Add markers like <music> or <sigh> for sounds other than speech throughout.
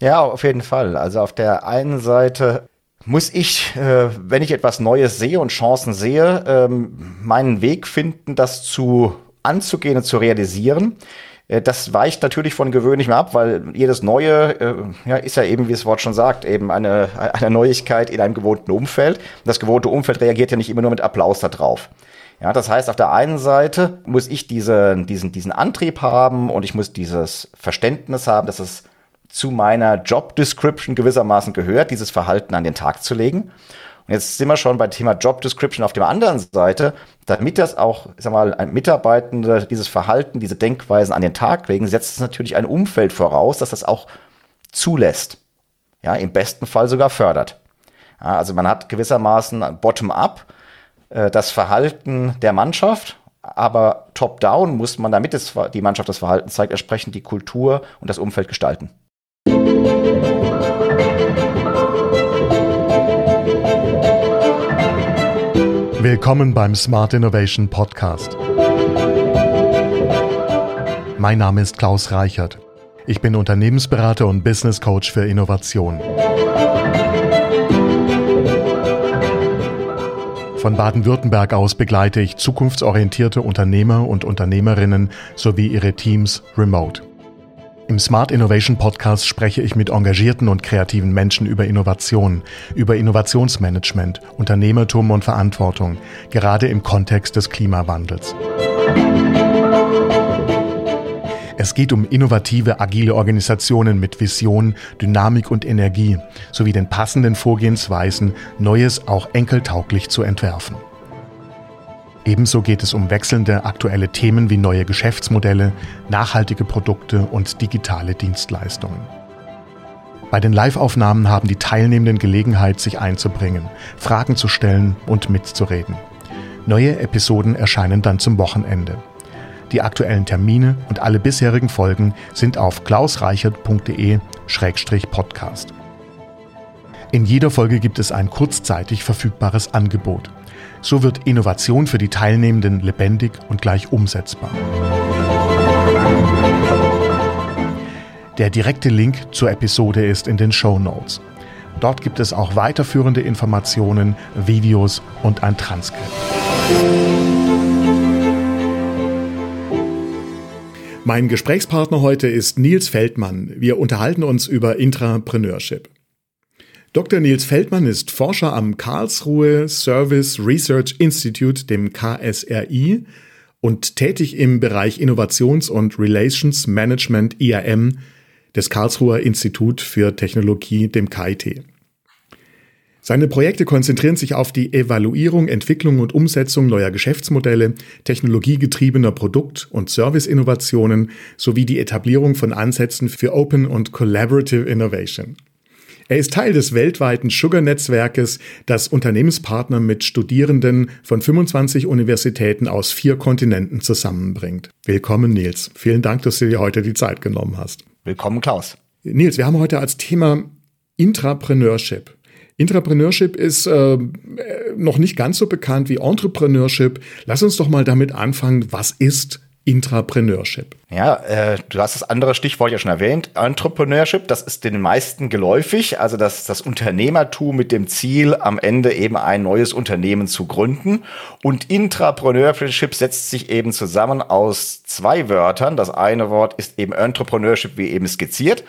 Ja, auf jeden Fall. Also auf der einen Seite muss ich, äh, wenn ich etwas Neues sehe und Chancen sehe, ähm, meinen Weg finden, das zu anzugehen und zu realisieren. Äh, das weicht natürlich von gewöhnlich mehr ab, weil jedes Neue äh, ja, ist ja eben, wie das Wort schon sagt, eben eine, eine Neuigkeit in einem gewohnten Umfeld. Das gewohnte Umfeld reagiert ja nicht immer nur mit Applaus darauf. Ja, das heißt, auf der einen Seite muss ich diese, diesen, diesen Antrieb haben und ich muss dieses Verständnis haben, dass es zu meiner Job Description gewissermaßen gehört, dieses Verhalten an den Tag zu legen. Und jetzt sind wir schon bei Thema Job Description auf der anderen Seite, damit das auch, ich sag mal, ein Mitarbeitender dieses Verhalten, diese Denkweisen an den Tag legen, setzt es natürlich ein Umfeld voraus, dass das auch zulässt. Ja, im besten Fall sogar fördert. Ja, also man hat gewissermaßen bottom-up äh, das Verhalten der Mannschaft, aber top-down muss man, damit es, die Mannschaft das Verhalten zeigt, entsprechend die Kultur und das Umfeld gestalten. Willkommen beim Smart Innovation Podcast. Mein Name ist Klaus Reichert. Ich bin Unternehmensberater und Business Coach für Innovation. Von Baden-Württemberg aus begleite ich zukunftsorientierte Unternehmer und Unternehmerinnen sowie ihre Teams remote. Im Smart Innovation Podcast spreche ich mit engagierten und kreativen Menschen über Innovation, über Innovationsmanagement, Unternehmertum und Verantwortung, gerade im Kontext des Klimawandels. Es geht um innovative, agile Organisationen mit Vision, Dynamik und Energie sowie den passenden Vorgehensweisen, Neues auch enkeltauglich zu entwerfen. Ebenso geht es um wechselnde aktuelle Themen wie neue Geschäftsmodelle, nachhaltige Produkte und digitale Dienstleistungen. Bei den Live-Aufnahmen haben die Teilnehmenden Gelegenheit, sich einzubringen, Fragen zu stellen und mitzureden. Neue Episoden erscheinen dann zum Wochenende. Die aktuellen Termine und alle bisherigen Folgen sind auf klausreichert.de-podcast. In jeder Folge gibt es ein kurzzeitig verfügbares Angebot. So wird Innovation für die Teilnehmenden lebendig und gleich umsetzbar. Der direkte Link zur Episode ist in den Show Notes. Dort gibt es auch weiterführende Informationen, Videos und ein Transkript. Mein Gesprächspartner heute ist Nils Feldmann. Wir unterhalten uns über Intrapreneurship. Dr. Nils Feldmann ist Forscher am Karlsruhe Service Research Institute, dem KSRI, und tätig im Bereich Innovations- und Relations Management IAM des Karlsruher Institut für Technologie, dem KIT. Seine Projekte konzentrieren sich auf die Evaluierung, Entwicklung und Umsetzung neuer Geschäftsmodelle, technologiegetriebener Produkt- und Serviceinnovationen sowie die Etablierung von Ansätzen für Open und Collaborative Innovation. Er ist Teil des weltweiten Sugar-Netzwerkes, das Unternehmenspartner mit Studierenden von 25 Universitäten aus vier Kontinenten zusammenbringt. Willkommen, Nils. Vielen Dank, dass du dir heute die Zeit genommen hast. Willkommen, Klaus. Nils, wir haben heute als Thema Intrapreneurship. Intrapreneurship ist äh, noch nicht ganz so bekannt wie Entrepreneurship. Lass uns doch mal damit anfangen. Was ist Intrapreneurship. Ja, äh, du hast das andere Stichwort ja schon erwähnt. Entrepreneurship, das ist den meisten geläufig, also das, das Unternehmertum mit dem Ziel, am Ende eben ein neues Unternehmen zu gründen. Und Intrapreneurship setzt sich eben zusammen aus zwei Wörtern. Das eine Wort ist eben Entrepreneurship, wie eben skizziert.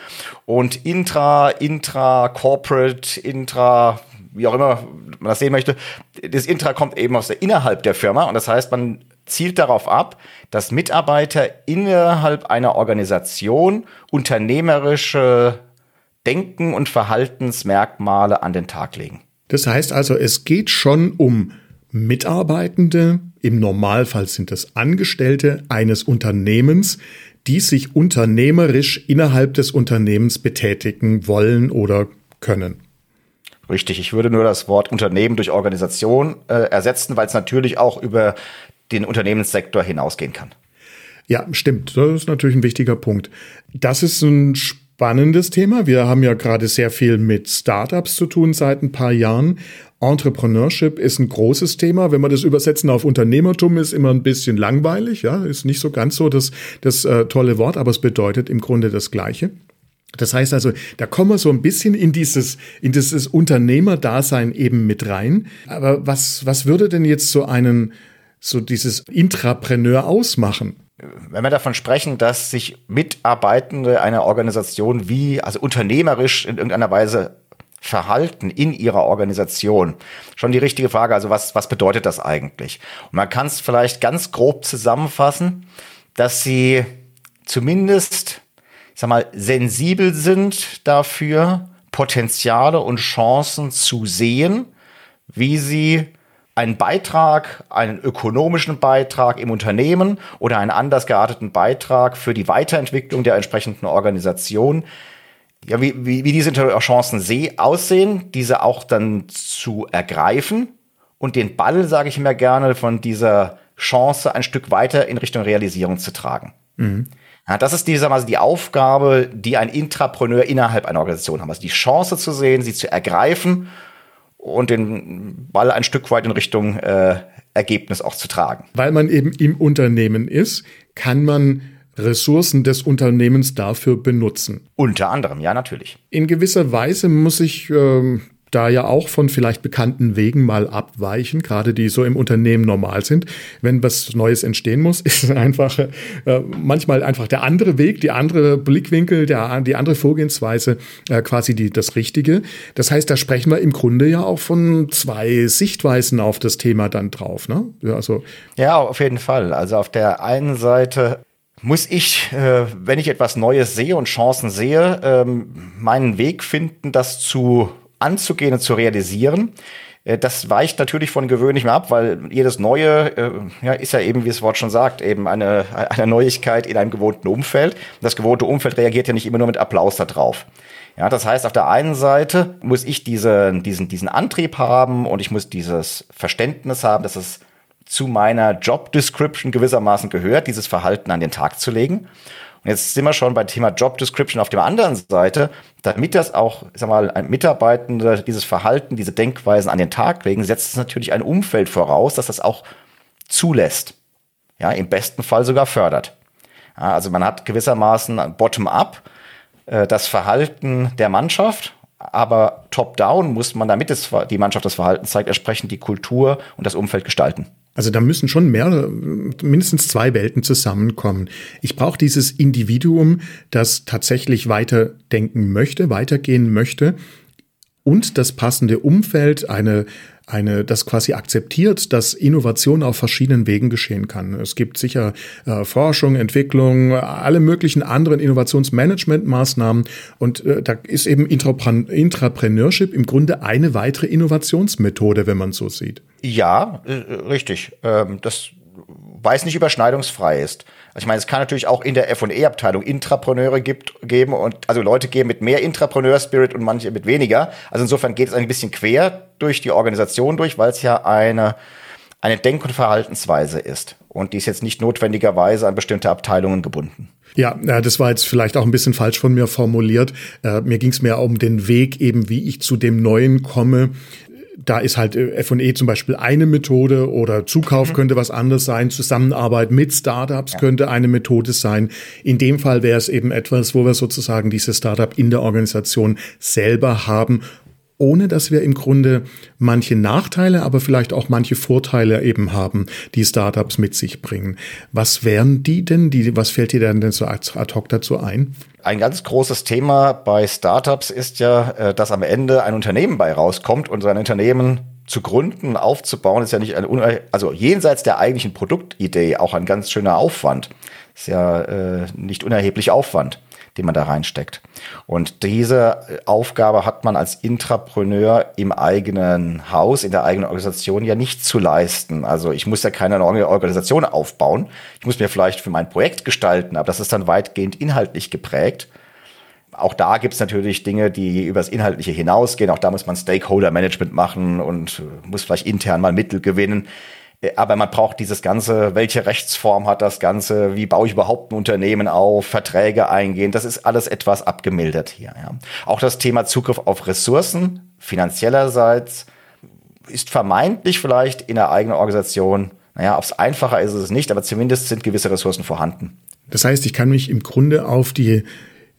Und Intra, Intra, Corporate, Intra, wie auch immer man das sehen möchte. Das Intra kommt eben aus der innerhalb der Firma und das heißt, man zielt darauf ab, dass Mitarbeiter innerhalb einer Organisation unternehmerische Denken und Verhaltensmerkmale an den Tag legen. Das heißt also, es geht schon um Mitarbeitende, im Normalfall sind es Angestellte eines Unternehmens, die sich unternehmerisch innerhalb des Unternehmens betätigen wollen oder können. Richtig, ich würde nur das Wort Unternehmen durch Organisation äh, ersetzen, weil es natürlich auch über den Unternehmenssektor hinausgehen kann. Ja, stimmt. Das ist natürlich ein wichtiger Punkt. Das ist ein spannendes Thema. Wir haben ja gerade sehr viel mit Startups zu tun seit ein paar Jahren. Entrepreneurship ist ein großes Thema. Wenn wir das übersetzen auf Unternehmertum, ist immer ein bisschen langweilig. Ja, ist nicht so ganz so das, das äh, tolle Wort, aber es bedeutet im Grunde das Gleiche. Das heißt also, da kommen wir so ein bisschen in dieses, in dieses Unternehmerdasein eben mit rein. Aber was, was würde denn jetzt so einen, so dieses Intrapreneur ausmachen? Wenn wir davon sprechen, dass sich Mitarbeitende einer Organisation wie, also unternehmerisch in irgendeiner Weise verhalten in ihrer Organisation, schon die richtige Frage. Also was, was bedeutet das eigentlich? Und man kann es vielleicht ganz grob zusammenfassen, dass sie zumindest sag mal, sensibel sind dafür, Potenziale und Chancen zu sehen, wie sie einen Beitrag, einen ökonomischen Beitrag im Unternehmen oder einen anders gearteten Beitrag für die Weiterentwicklung der entsprechenden Organisation, ja, wie, wie, wie diese Chancen seh, aussehen, diese auch dann zu ergreifen und den Ball, sage ich immer gerne, von dieser Chance ein Stück weiter in Richtung Realisierung zu tragen. Mhm. Ja, das ist diese, also die Aufgabe, die ein Intrapreneur innerhalb einer Organisation hat. Also die Chance zu sehen, sie zu ergreifen und den Ball ein Stück weit in Richtung äh, Ergebnis auch zu tragen. Weil man eben im Unternehmen ist, kann man Ressourcen des Unternehmens dafür benutzen. Unter anderem, ja, natürlich. In gewisser Weise muss ich ähm, da ja auch von vielleicht bekannten Wegen mal abweichen, gerade die so im Unternehmen normal sind. Wenn was Neues entstehen muss, <laughs> ist einfach äh, manchmal einfach der andere Weg, die andere Blickwinkel, der, die andere Vorgehensweise äh, quasi die, das Richtige. Das heißt, da sprechen wir im Grunde ja auch von zwei Sichtweisen auf das Thema dann drauf. Ne? Ja, also ja, auf jeden Fall. Also auf der einen Seite muss ich, äh, wenn ich etwas Neues sehe und Chancen sehe, ähm, meinen Weg finden, das zu anzugehen und zu realisieren. Äh, das weicht natürlich von gewöhnlichem ab, weil jedes Neue äh, ja, ist ja eben, wie das Wort schon sagt, eben eine, eine Neuigkeit in einem gewohnten Umfeld. Das gewohnte Umfeld reagiert ja nicht immer nur mit Applaus darauf. Ja, das heißt, auf der einen Seite muss ich diese, diesen, diesen Antrieb haben und ich muss dieses Verständnis haben, dass es zu meiner Job Description gewissermaßen gehört, dieses Verhalten an den Tag zu legen. Und jetzt sind wir schon beim Thema Job Description auf der anderen Seite. Damit das auch, ich sag mal, ein Mitarbeitender dieses Verhalten, diese Denkweisen an den Tag legen, setzt es natürlich ein Umfeld voraus, dass das auch zulässt. Ja, im besten Fall sogar fördert. Ja, also man hat gewissermaßen bottom-up äh, das Verhalten der Mannschaft, aber top-down muss man, damit es, die Mannschaft das Verhalten zeigt, entsprechend die Kultur und das Umfeld gestalten. Also da müssen schon mehr, mindestens zwei Welten zusammenkommen. Ich brauche dieses Individuum, das tatsächlich weiterdenken möchte, weitergehen möchte und das passende Umfeld, eine, eine, das quasi akzeptiert, dass Innovation auf verschiedenen Wegen geschehen kann. Es gibt sicher äh, Forschung, Entwicklung, alle möglichen anderen Innovationsmanagementmaßnahmen und äh, da ist eben Intrapreneurship im Grunde eine weitere Innovationsmethode, wenn man so sieht. Ja, äh, richtig. Ähm, das weiß nicht überschneidungsfrei ist. Also ich meine, es kann natürlich auch in der F&E-Abteilung Intrapreneure gibt, geben und also Leute geben mit mehr Intrapreneur-Spirit und manche mit weniger. Also insofern geht es ein bisschen quer durch die Organisation durch, weil es ja eine, eine Denk- und Verhaltensweise ist. Und die ist jetzt nicht notwendigerweise an bestimmte Abteilungen gebunden. Ja, das war jetzt vielleicht auch ein bisschen falsch von mir formuliert. Äh, mir ging es mehr um den Weg eben, wie ich zu dem Neuen komme da ist halt äh, F&E zum Beispiel eine Methode oder Zukauf mhm. könnte was anderes sein, Zusammenarbeit mit Startups ja. könnte eine Methode sein. In dem Fall wäre es eben etwas, wo wir sozusagen dieses Startup in der Organisation selber haben ohne dass wir im Grunde manche Nachteile, aber vielleicht auch manche Vorteile eben haben, die Startups mit sich bringen. Was wären die denn? Die, was fällt dir denn so ad hoc dazu ein? Ein ganz großes Thema bei Startups ist ja, äh, dass am Ende ein Unternehmen bei rauskommt und so ein Unternehmen zu gründen, aufzubauen, ist ja nicht ein, also jenseits der eigentlichen Produktidee auch ein ganz schöner Aufwand. Ist ja äh, nicht unerheblich Aufwand den man da reinsteckt. Und diese Aufgabe hat man als Intrapreneur im eigenen Haus, in der eigenen Organisation ja nicht zu leisten. Also ich muss ja keine Organisation aufbauen. Ich muss mir vielleicht für mein Projekt gestalten, aber das ist dann weitgehend inhaltlich geprägt. Auch da gibt es natürlich Dinge, die übers Inhaltliche hinausgehen. Auch da muss man Stakeholder-Management machen und muss vielleicht intern mal Mittel gewinnen. Aber man braucht dieses Ganze, welche Rechtsform hat das Ganze, wie baue ich überhaupt ein Unternehmen auf, Verträge eingehen, das ist alles etwas abgemildert hier. Ja. Auch das Thema Zugriff auf Ressourcen, finanziellerseits, ist vermeintlich vielleicht in der eigenen Organisation, naja, aufs Einfacher ist es nicht, aber zumindest sind gewisse Ressourcen vorhanden. Das heißt, ich kann mich im Grunde auf die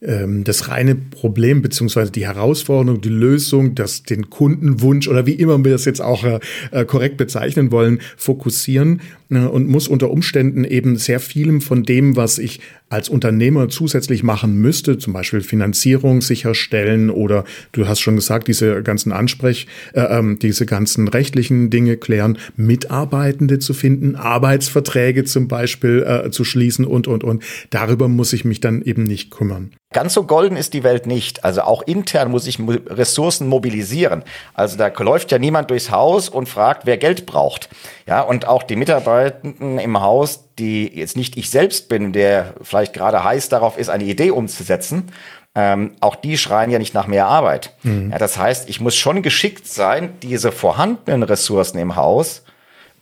ähm, das reine Problem beziehungsweise die Herausforderung, die Lösung, das den Kundenwunsch oder wie immer wir das jetzt auch äh, äh korrekt bezeichnen wollen, fokussieren äh, und muss unter Umständen eben sehr vielem von dem, was ich als Unternehmer zusätzlich machen müsste, zum Beispiel Finanzierung sicherstellen oder du hast schon gesagt, diese ganzen Ansprech, äh, ähm, diese ganzen rechtlichen Dinge klären, Mitarbeitende zu finden, Arbeitsverträge zum Beispiel äh, zu schließen und und und. Darüber muss ich mich dann eben nicht kümmern. Ganz so golden ist die Welt nicht. Also auch intern muss ich Ressourcen mobilisieren. Also da läuft ja niemand durchs Haus und fragt, wer Geld braucht. Ja, und auch die Mitarbeitenden im Haus, die jetzt nicht ich selbst bin, der vielleicht gerade heiß darauf ist, eine Idee umzusetzen, ähm, auch die schreien ja nicht nach mehr Arbeit. Mhm. Ja, das heißt, ich muss schon geschickt sein, diese vorhandenen Ressourcen im Haus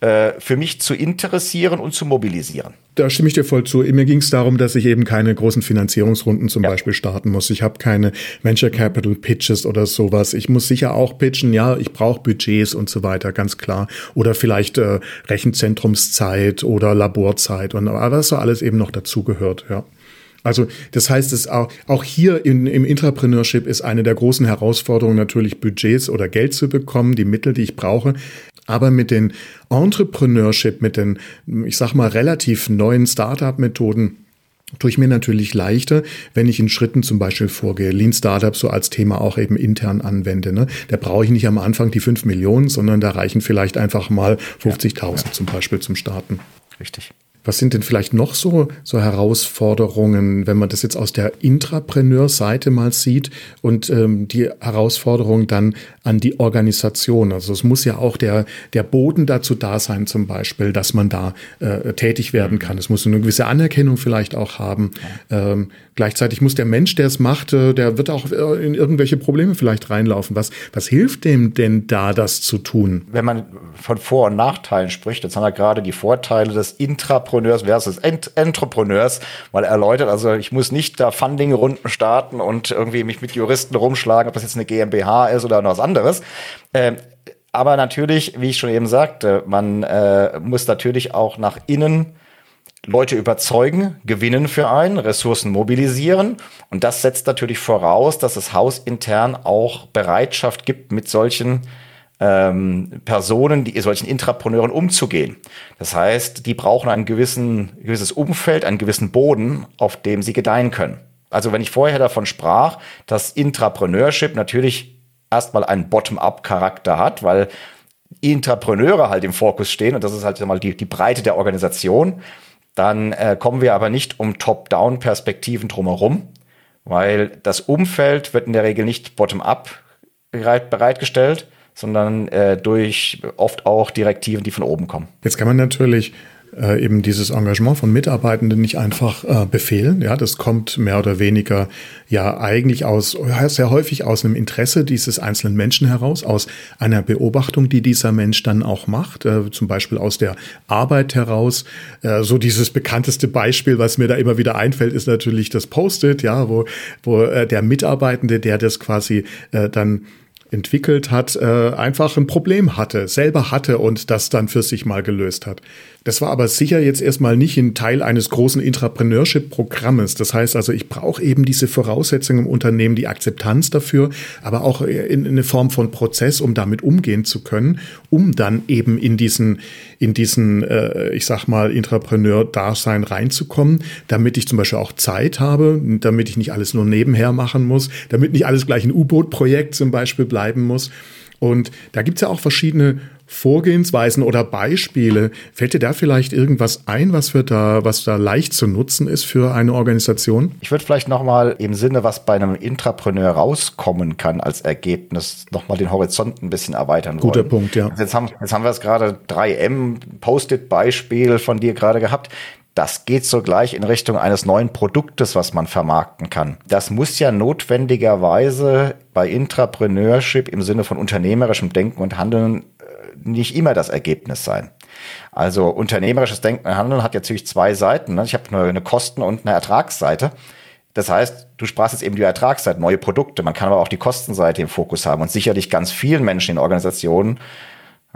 äh, für mich zu interessieren und zu mobilisieren. Da stimme ich dir voll zu. Mir ging es darum, dass ich eben keine großen Finanzierungsrunden zum ja. Beispiel starten muss. Ich habe keine Venture Capital Pitches oder sowas. Ich muss sicher auch pitchen, ja, ich brauche Budgets und so weiter, ganz klar. Oder vielleicht äh, Rechenzentrumszeit oder Laborzeit und aber was so alles eben noch dazugehört, ja. Also das heißt, es auch, auch hier in, im Intrapreneurship ist eine der großen Herausforderungen natürlich Budgets oder Geld zu bekommen, die Mittel, die ich brauche. Aber mit den Entrepreneurship, mit den, ich sag mal, relativ neuen Startup-Methoden, tue ich mir natürlich leichter, wenn ich in Schritten zum Beispiel vorgehe, Lean Startup so als Thema auch eben intern anwende. Ne? Da brauche ich nicht am Anfang die fünf Millionen, sondern da reichen vielleicht einfach mal 50.000 ja, ja. zum Beispiel zum Starten. Richtig. Was sind denn vielleicht noch so, so Herausforderungen, wenn man das jetzt aus der Intrapreneur-Seite mal sieht und ähm, die Herausforderung dann an die Organisation? Also es muss ja auch der, der Boden dazu da sein, zum Beispiel, dass man da äh, tätig werden kann. Es muss eine gewisse Anerkennung vielleicht auch haben. Ähm, gleichzeitig muss der Mensch, der es macht, äh, der wird auch äh, in irgendwelche Probleme vielleicht reinlaufen. Was, was hilft dem denn da, das zu tun? Wenn man von Vor- und Nachteilen spricht, jetzt haben wir gerade die Vorteile des Intrapreneurs Intrapreneurs versus Ent Entrepreneurs mal erläutert. Also ich muss nicht da Funding-Runden starten und irgendwie mich mit Juristen rumschlagen, ob das jetzt eine GmbH ist oder was anderes. Ähm, aber natürlich, wie ich schon eben sagte, man äh, muss natürlich auch nach innen Leute überzeugen, gewinnen für einen, Ressourcen mobilisieren. Und das setzt natürlich voraus, dass es hausintern auch Bereitschaft gibt, mit solchen ähm, Personen, die solchen Intrapreneuren umzugehen. Das heißt, die brauchen ein gewissen, gewisses Umfeld, einen gewissen Boden, auf dem sie gedeihen können. Also wenn ich vorher davon sprach, dass Intrapreneurship natürlich erstmal einen Bottom-up-Charakter hat, weil Intrapreneure halt im Fokus stehen und das ist halt mal die, die Breite der Organisation, dann äh, kommen wir aber nicht um Top-Down-Perspektiven drumherum, weil das Umfeld wird in der Regel nicht bottom-up bereit, bereitgestellt, sondern äh, durch oft auch Direktiven, die von oben kommen. Jetzt kann man natürlich äh, eben dieses Engagement von Mitarbeitenden nicht einfach äh, befehlen. Ja, das kommt mehr oder weniger ja eigentlich aus, sehr häufig aus einem Interesse dieses einzelnen Menschen heraus, aus einer Beobachtung, die dieser Mensch dann auch macht, äh, zum Beispiel aus der Arbeit heraus. Äh, so dieses bekannteste Beispiel, was mir da immer wieder einfällt, ist natürlich das Post-it, ja, wo, wo äh, der Mitarbeitende, der das quasi äh, dann entwickelt hat, äh, einfach ein Problem hatte, selber hatte und das dann für sich mal gelöst hat. Das war aber sicher jetzt erstmal nicht ein Teil eines großen Intrapreneurship-Programmes. Das heißt also, ich brauche eben diese Voraussetzungen im Unternehmen, die Akzeptanz dafür, aber auch in, in eine Form von Prozess, um damit umgehen zu können, um dann eben in diesen, in diesen, äh, ich sag mal, Intrapreneur-Dasein reinzukommen, damit ich zum Beispiel auch Zeit habe, damit ich nicht alles nur nebenher machen muss, damit nicht alles gleich ein U-Boot-Projekt zum Beispiel bleiben muss. Und da gibt's ja auch verschiedene Vorgehensweisen oder Beispiele. Fällt dir da vielleicht irgendwas ein, was wir da, was da leicht zu nutzen ist für eine Organisation? Ich würde vielleicht nochmal im Sinne, was bei einem Intrapreneur rauskommen kann als Ergebnis, nochmal den Horizont ein bisschen erweitern wollen. Guter Punkt, ja. Jetzt haben, jetzt haben wir es gerade 3M Post-it-Beispiel von dir gerade gehabt. Das geht so gleich in Richtung eines neuen Produktes, was man vermarkten kann. Das muss ja notwendigerweise bei Intrapreneurship im Sinne von unternehmerischem Denken und Handeln nicht immer das Ergebnis sein. Also unternehmerisches Denken und Handeln hat natürlich zwei Seiten. Ne? Ich habe eine Kosten- und eine Ertragsseite. Das heißt, du sprachst jetzt eben die Ertragsseite, neue Produkte. Man kann aber auch die Kostenseite im Fokus haben. Und sicherlich ganz vielen Menschen in Organisationen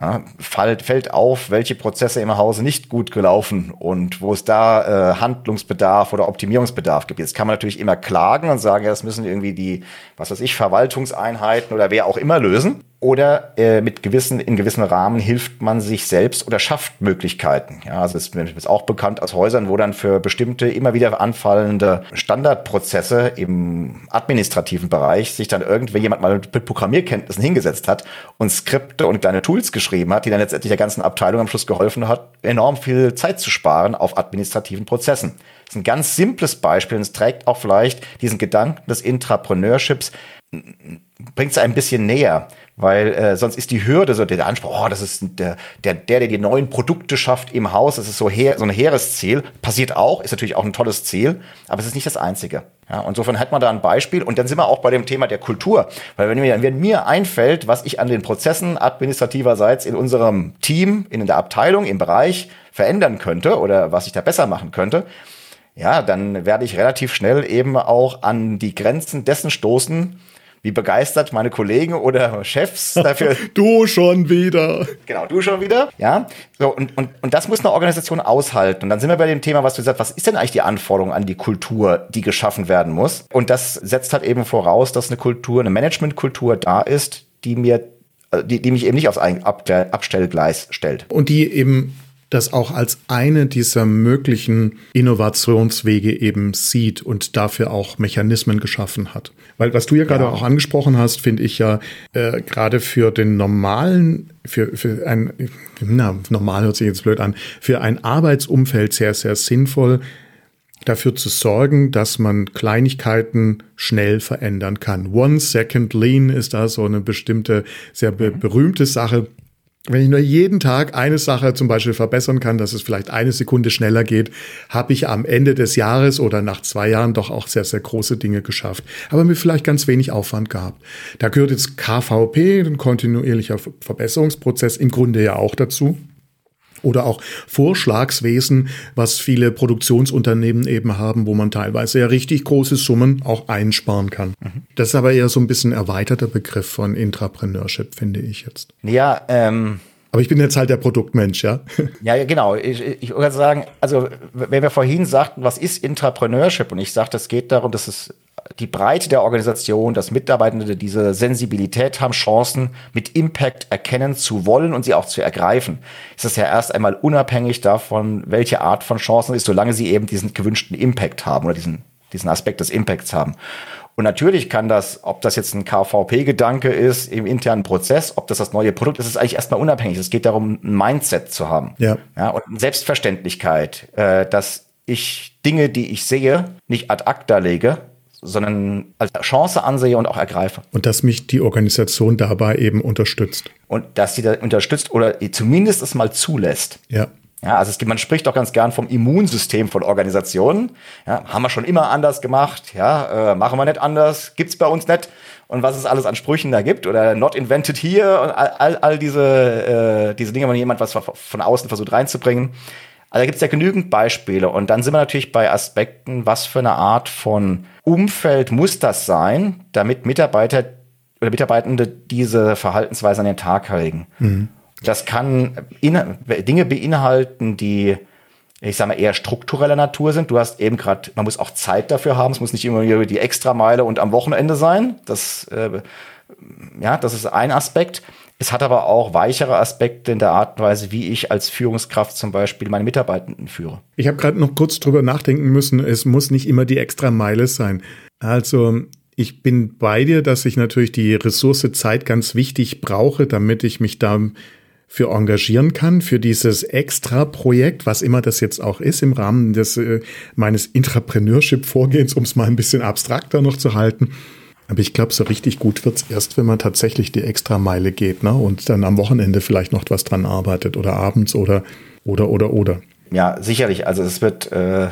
Ja, fällt, fällt auf, welche Prozesse im Hause nicht gut gelaufen und wo es da äh, Handlungsbedarf oder Optimierungsbedarf gibt. Jetzt kann man natürlich immer klagen und sagen, ja, das müssen irgendwie die, was weiß ich, Verwaltungseinheiten oder wer auch immer lösen oder äh, mit gewissen, in gewissen Rahmen hilft man sich selbst oder schafft Möglichkeiten. Ja, also es ist auch bekannt aus Häusern, wo dann für bestimmte immer wieder anfallende Standardprozesse im administrativen Bereich sich dann irgendwer jemand mal mit Programmierkenntnissen hingesetzt hat und Skripte und kleine Tools geschrieben hat, die dann letztendlich der ganzen Abteilung am Schluss geholfen hat, enorm viel Zeit zu sparen auf administrativen Prozessen. Das ist ein ganz simples Beispiel und es trägt auch vielleicht diesen Gedanken des Intrapreneurships, bringt es ein bisschen näher weil äh, sonst ist die Hürde, so der Anspruch, oh, das ist der, der, der, der die neuen Produkte schafft im Haus, das ist so, her, so ein hehres Ziel. Passiert auch, ist natürlich auch ein tolles Ziel, aber es ist nicht das einzige. Ja, insofern hat man da ein Beispiel und dann sind wir auch bei dem Thema der Kultur. Weil wenn mir, wenn mir einfällt, was ich an den Prozessen administrativerseits in unserem Team, in der Abteilung, im Bereich verändern könnte oder was ich da besser machen könnte, ja, dann werde ich relativ schnell eben auch an die Grenzen dessen stoßen, wie begeistert meine Kollegen oder Chefs <laughs> dafür. du schon wieder. Genau, du schon wieder. Ja. So, und, und, und das muss eine Organisation aushalten. Und dann sind wir bei dem Thema, was du sagst, was ist denn eigentlich die Anforderung an die Kultur, die geschaffen werden muss? Und das setzt halt eben voraus, dass eine Kultur, eine Managementkultur da ist, die mir äh, die, die mich eben nicht aufs Abstellgleis stellt. Und die eben das auch als eine dieser möglichen Innovationswege eben sieht und dafür auch Mechanismen geschaffen hat. Weil was du ja gerade ja. auch angesprochen hast, finde ich ja äh, gerade für den normalen, für, für ein, na, normal hört sich jetzt blöd an, für ein Arbeitsumfeld sehr, sehr sinnvoll, dafür zu sorgen, dass man Kleinigkeiten schnell verändern kann. One Second Lean ist da so eine bestimmte, sehr be berühmte Sache wenn ich nur jeden Tag eine Sache zum Beispiel verbessern kann, dass es vielleicht eine Sekunde schneller geht, habe ich am Ende des Jahres oder nach zwei Jahren doch auch sehr, sehr große Dinge geschafft. Aber mit vielleicht ganz wenig Aufwand gehabt. Da gehört jetzt KVP, ein kontinuierlicher Verbesserungsprozess, im Grunde ja auch dazu oder auch Vorschlagswesen, was viele Produktionsunternehmen eben haben, wo man teilweise ja richtig große Summen auch einsparen kann. Mhm. Das ist aber eher so ein bisschen erweiterter Begriff von Intrapreneurship, finde ich jetzt. Ja, ähm. Aber ich bin jetzt halt der Produktmensch, ja? <laughs> Ja, genau. Ich, ich würde sagen, also wenn wir vorhin sagten, was ist Intrapreneurship? Und ich sagte, es geht darum, dass es die Breite der Organisation, dass Mitarbeitende diese Sensibilität haben, Chancen mit Impact erkennen zu wollen und sie auch zu ergreifen, ist es ja erst einmal unabhängig davon, welche Art von Chancen ist, solange sie eben diesen gewünschten Impact haben oder diesen, diesen Aspekt des Impacts haben. Und natürlich kann das, ob das jetzt ein KVP-Gedanke ist im internen Prozess, ob das das neue Produkt ist, ist eigentlich erstmal unabhängig. Es geht darum, ein Mindset zu haben. Ja. ja und Selbstverständlichkeit, äh, dass ich Dinge, die ich sehe, nicht ad acta lege, sondern als Chance ansehe und auch ergreife. Und dass mich die Organisation dabei eben unterstützt. Und dass sie da unterstützt oder zumindest es mal zulässt. Ja. Ja, also es gibt, man spricht doch ganz gern vom Immunsystem von Organisationen. Ja, haben wir schon immer anders gemacht. Ja, äh, machen wir nicht anders. Gibt's bei uns nicht. Und was es alles an Sprüchen da gibt oder not invented here und all, all, all diese, äh, diese Dinge, wenn jemand was von außen versucht reinzubringen. Also da gibt es ja genügend Beispiele. Und dann sind wir natürlich bei Aspekten, was für eine Art von Umfeld muss das sein, damit Mitarbeiter oder Mitarbeitende diese Verhaltensweise an den Tag legen. Mhm. Das kann Dinge beinhalten, die ich sage mal, eher struktureller Natur sind. Du hast eben gerade, man muss auch Zeit dafür haben. Es muss nicht immer die Extrameile und am Wochenende sein. Das, äh, ja, das ist ein Aspekt. Es hat aber auch weichere Aspekte in der Art und Weise, wie ich als Führungskraft zum Beispiel meine Mitarbeitenden führe. Ich habe gerade noch kurz drüber nachdenken müssen. Es muss nicht immer die extra Meile sein. Also ich bin bei dir, dass ich natürlich die Ressource Zeit ganz wichtig brauche, damit ich mich da für engagieren kann, für dieses Extra-Projekt, was immer das jetzt auch ist, im Rahmen des äh, meines Intrapreneurship-Vorgehens, um es mal ein bisschen abstrakter noch zu halten. Aber ich glaube, so richtig gut wird's erst, wenn man tatsächlich die Extrameile geht, ne? Und dann am Wochenende vielleicht noch was dran arbeitet oder abends oder oder oder oder. Ja, sicherlich. Also es wird äh,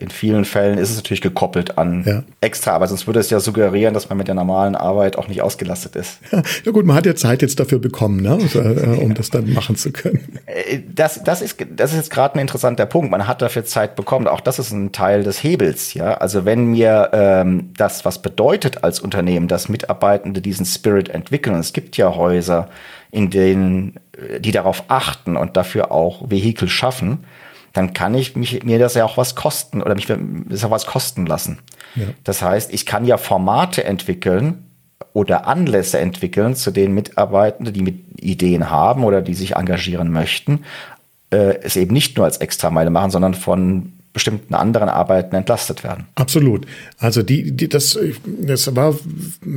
in vielen Fällen ist es natürlich gekoppelt an ja. extra Arbeit. Sonst würde es ja suggerieren, dass man mit der normalen Arbeit auch nicht ausgelastet ist. Ja, <laughs> ja gut, man hat ja Zeit jetzt dafür bekommen, ne? Also, äh, um das dann machen zu können. Äh, das, das ist das ist jetzt gerade ein interessanter Punkt. Man hat dafür Zeit bekommen. Auch das ist ein Teil des Hebels. Ja, also wenn mir ähm, das was bedeutet als Unternehmen, dass Mitarbeitende diesen Spirit entwickeln. Und es gibt ja Häuser, in denen äh, die darauf achten und dafür auch Vehikel schaffen dann kann ich mich, mir das ja auch was kosten oder mich das auch was kosten lassen. Ja. Das heißt, ich kann ja Formate entwickeln oder Anlässe entwickeln, zu denen Mitarbeitende, die mit Ideen haben oder die sich engagieren möchten, äh, es eben nicht nur als Extrameile machen, sondern von bestimmten anderen Arbeiten entlastet werden. Absolut. Also die, die das, das war,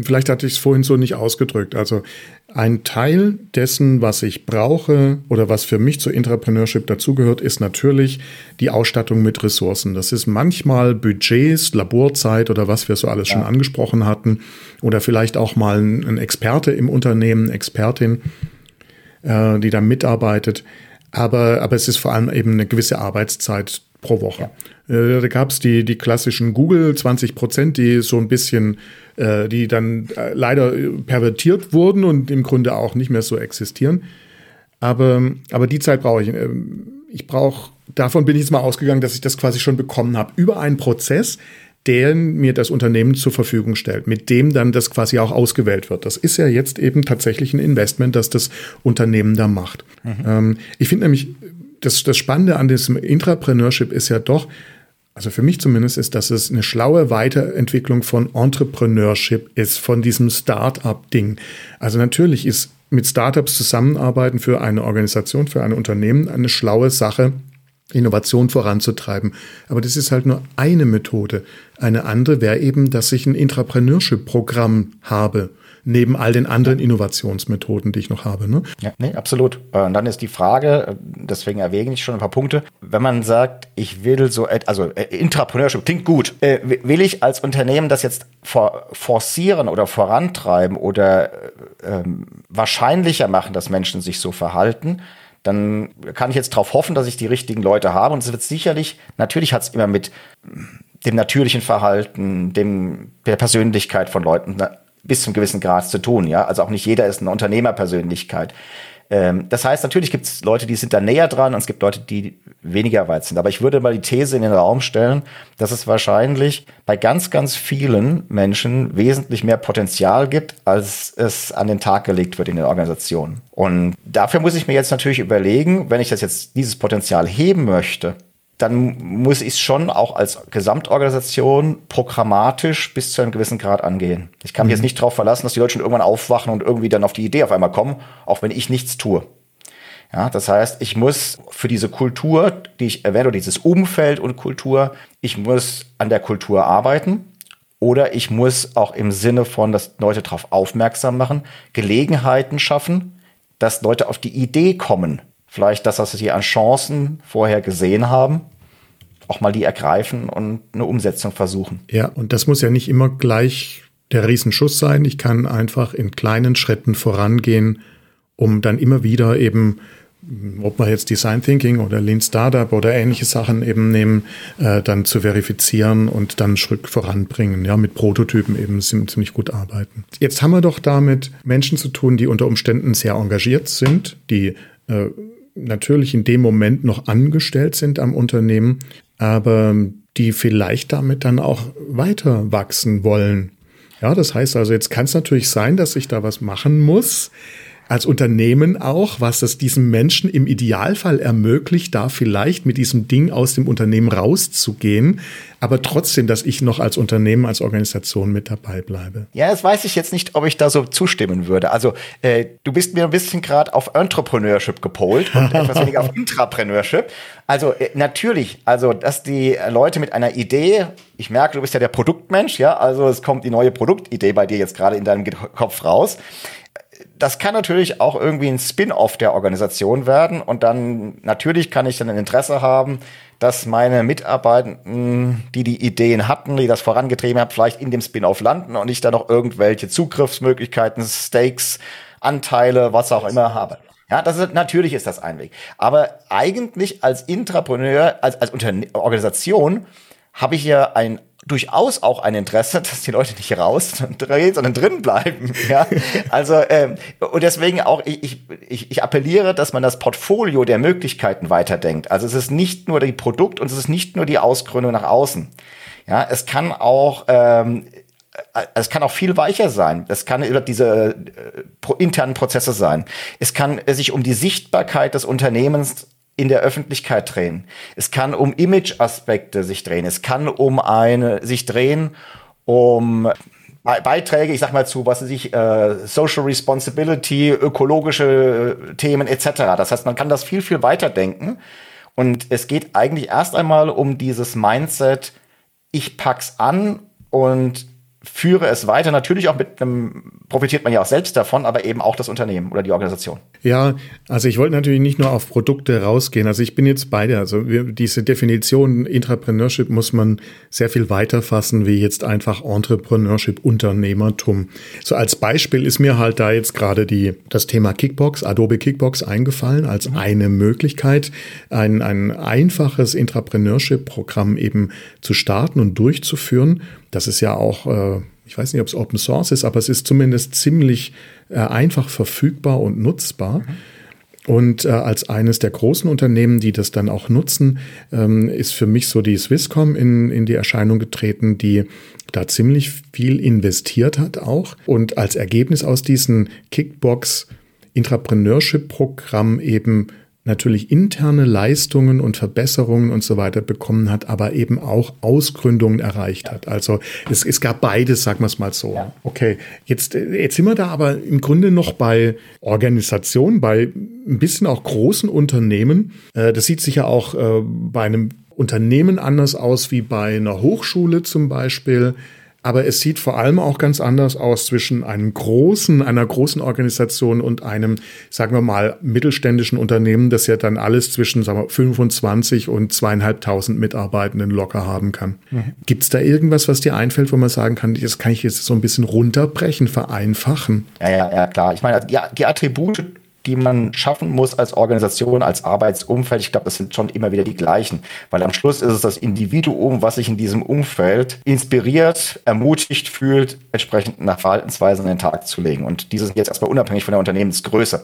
vielleicht hatte ich es vorhin so nicht ausgedrückt. Also ein Teil dessen, was ich brauche oder was für mich zur Intrapreneurship dazugehört, ist natürlich die Ausstattung mit Ressourcen. Das ist manchmal Budgets, Laborzeit oder was wir so alles ja. schon angesprochen hatten. Oder vielleicht auch mal ein, Experte im Unternehmen, Expertin, äh, die da mitarbeitet. Aber, aber es ist vor allem eben eine gewisse Arbeitszeit pro Woche. Ja. Äh, da gab es die, die klassischen Google 20 Prozent, die so ein bisschen, äh, die dann äh, leider pervertiert wurden und im Grunde auch nicht mehr so existieren. Aber, aber die Zeit brauche ich. Ich brauche, davon bin ich jetzt mal ausgegangen, dass ich das quasi schon bekommen habe. Über einen Prozess, der mir das Unternehmen zur Verfügung stellt, mit dem dann das quasi auch ausgewählt wird. Das ist ja jetzt eben tatsächlich ein Investment, das das Unternehmen da macht. Mhm. Ähm, ich finde nämlich, das, das Spannende an diesem Intrapreneurship ist ja doch, also für mich zumindest ist, dass es eine schlaue Weiterentwicklung von Entrepreneurship ist, von diesem Start-up-Ding. Also natürlich ist mit Startups zusammenarbeiten für eine Organisation, für ein Unternehmen eine schlaue Sache, Innovation voranzutreiben. Aber das ist halt nur eine Methode. Eine andere wäre eben, dass ich ein Intrapreneurship-Programm habe neben all den anderen Innovationsmethoden, die ich noch habe. Ne? Ja, nee, absolut. Äh, und dann ist die Frage, deswegen erwähne ich schon ein paar Punkte, wenn man sagt, ich will so, also äh, Intrapreneurship klingt gut, äh, will ich als Unternehmen das jetzt for forcieren oder vorantreiben oder ähm, wahrscheinlicher machen, dass Menschen sich so verhalten, dann kann ich jetzt darauf hoffen, dass ich die richtigen Leute habe. Und es wird sicherlich, natürlich hat es immer mit dem natürlichen Verhalten, dem, der Persönlichkeit von Leuten bis zum gewissen Grad zu tun. Ja, also auch nicht jeder ist eine Unternehmerpersönlichkeit. Ähm, das heißt, natürlich gibt es Leute, die sind da näher dran und es gibt Leute, die weniger weit sind. Aber ich würde mal die These in den Raum stellen, dass es wahrscheinlich bei ganz, ganz vielen Menschen wesentlich mehr Potenzial gibt, als es an den Tag gelegt wird in den Organisationen. Und dafür muss ich mir jetzt natürlich überlegen, wenn ich das jetzt, dieses Potenzial heben möchte, dann muss ich es schon auch als Gesamtorganisation programmatisch bis zu einem gewissen Grad angehen. Ich kann mich mhm. jetzt nicht darauf verlassen, dass die Leute schon irgendwann aufwachen und irgendwie dann auf die Idee auf einmal kommen, auch wenn ich nichts tue. Ja, das heißt, ich muss für diese Kultur, die ich erwähne, oder dieses Umfeld und Kultur, ich muss an der Kultur arbeiten. Oder ich muss auch im Sinne von, dass Leute darauf aufmerksam machen, Gelegenheiten schaffen, dass Leute auf die Idee kommen, vielleicht das, was sie an Chancen vorher gesehen haben, auch mal die ergreifen und eine Umsetzung versuchen. Ja, und das muss ja nicht immer gleich der Riesenschuss sein. Ich kann einfach in kleinen Schritten vorangehen, um dann immer wieder eben, ob wir jetzt Design Thinking oder Lean Startup oder ähnliche Sachen eben nehmen, äh, dann zu verifizieren und dann Schritt voranbringen. Ja, mit Prototypen eben ziemlich gut arbeiten. Jetzt haben wir doch damit Menschen zu tun, die unter Umständen sehr engagiert sind, die äh, natürlich in dem Moment noch angestellt sind am Unternehmen, aber die vielleicht damit dann auch weiter wachsen wollen. Ja, das heißt also, jetzt kann es natürlich sein, dass ich da was machen muss, als Unternehmen auch, was es diesem Menschen im Idealfall ermöglicht, da vielleicht mit diesem Ding aus dem Unternehmen rauszugehen, aber trotzdem, dass ich noch als Unternehmen, als Organisation mit dabei bleibe. Ja, das weiß ich jetzt nicht, ob ich da so zustimmen würde. Also äh, du bist mir ein bisschen gerade auf Entrepreneurship gepolt und <laughs> etwas weniger auf Intrapreneurship. Also äh, natürlich, also dass die Leute mit einer Idee, ich merke, du bist ja der Produktmensch, ja, also es kommt die neue Produktidee bei dir jetzt gerade in deinem Kopf raus das kann natürlich auch irgendwie ein Spin-off der Organisation werden und dann natürlich kann ich dann ein Interesse haben, dass meine Mitarbeitenden, die die Ideen hatten, die das vorangetrieben haben, vielleicht in dem Spin-off landen und ich dann noch irgendwelche Zugriffsmöglichkeiten, Stakes, Anteile, was auch immer habe. Ja, das ist, natürlich ist das ein Weg. Aber eigentlich als Intrapreneur, als, als Organisation habe ich ja ein durchaus auch ein Interesse, <laughs> dass die Leute nicht rausdrehen, sondern drin bleiben. <laughs> Ja, also ähm, und deswegen auch ich, ich, ich appelliere, dass man das Portfolio der Möglichkeiten weiterdenkt. Also es ist nicht nur die Produkt und es ist nicht nur die Ausgründung nach außen. Ja, es kann auch ähm, es kann auch viel weicher sein. Es kann über diese äh, internen Prozesse sein. Es kann sich um die Sichtbarkeit des Unternehmens in der Öffentlichkeit drehen. Es kann um Image-Aspekte sich drehen. Es kann um eine sich drehen um Beiträge, ich sag mal zu, was weiß ich, äh, Social Responsibility, ökologische äh, Themen etc. Das heißt, man kann das viel, viel weiter denken. Und es geht eigentlich erst einmal um dieses Mindset, ich pack's an und führe es weiter. Natürlich auch mit einem, profitiert man ja auch selbst davon, aber eben auch das Unternehmen oder die Organisation. Ja, also ich wollte natürlich nicht nur auf Produkte rausgehen. Also ich bin jetzt beide. Also wir, diese Definition Intrapreneurship muss man sehr viel weiter fassen, wie jetzt einfach Entrepreneurship, Unternehmertum. So als Beispiel ist mir halt da jetzt gerade die, das Thema Kickbox, Adobe Kickbox eingefallen als mhm. eine Möglichkeit, ein, ein einfaches Intrapreneurship-Programm eben zu starten und durchzuführen das ist ja auch, äh, ich weiß nicht, ob es Open Source ist, aber es ist zumindest ziemlich äh, einfach verfügbar und nutzbar. Mhm. Und äh, als eines der großen Unternehmen, die das dann auch nutzen, ähm, ist für mich so die Swisscom in, in die Erscheinung getreten, die da ziemlich viel investiert hat auch. Und als Ergebnis aus diesem Kickbox Intrapreneurship Programm eben natürlich interne Leistungen und Verbesserungen und so weiter bekommen hat, aber eben auch Ausgründungen erreicht hat. Also es, es gab beides, sagen wir es mal so. Ja. Okay, jetzt, jetzt sind wir da aber im Grunde noch bei Organisationen, bei ein bisschen auch großen Unternehmen. Äh, das sieht sich ja auch äh, bei einem Unternehmen anders aus wie bei einer Hochschule zum Beispiel. Aber es sieht vor allem auch ganz anders aus zwischen einem großen, einer großen Organisation und einem, sagen wir mal, mittelständischen Unternehmen, das ja dann alles zwischen sagen wir, 25 und zweieinhalbtausend Mitarbeitenden locker haben kann. Mhm. Gibt es da irgendwas, was dir einfällt, wo man sagen kann, das kann ich jetzt so ein bisschen runterbrechen, vereinfachen? Ja, ja, ja, klar. Ich meine, die, die Attribute die man schaffen muss als Organisation, als Arbeitsumfeld. Ich glaube, das sind schon immer wieder die gleichen, weil am Schluss ist es das Individuum, was sich in diesem Umfeld inspiriert, ermutigt fühlt, entsprechend nach Verhaltensweisen an den Tag zu legen. Und dieses jetzt erstmal unabhängig von der Unternehmensgröße.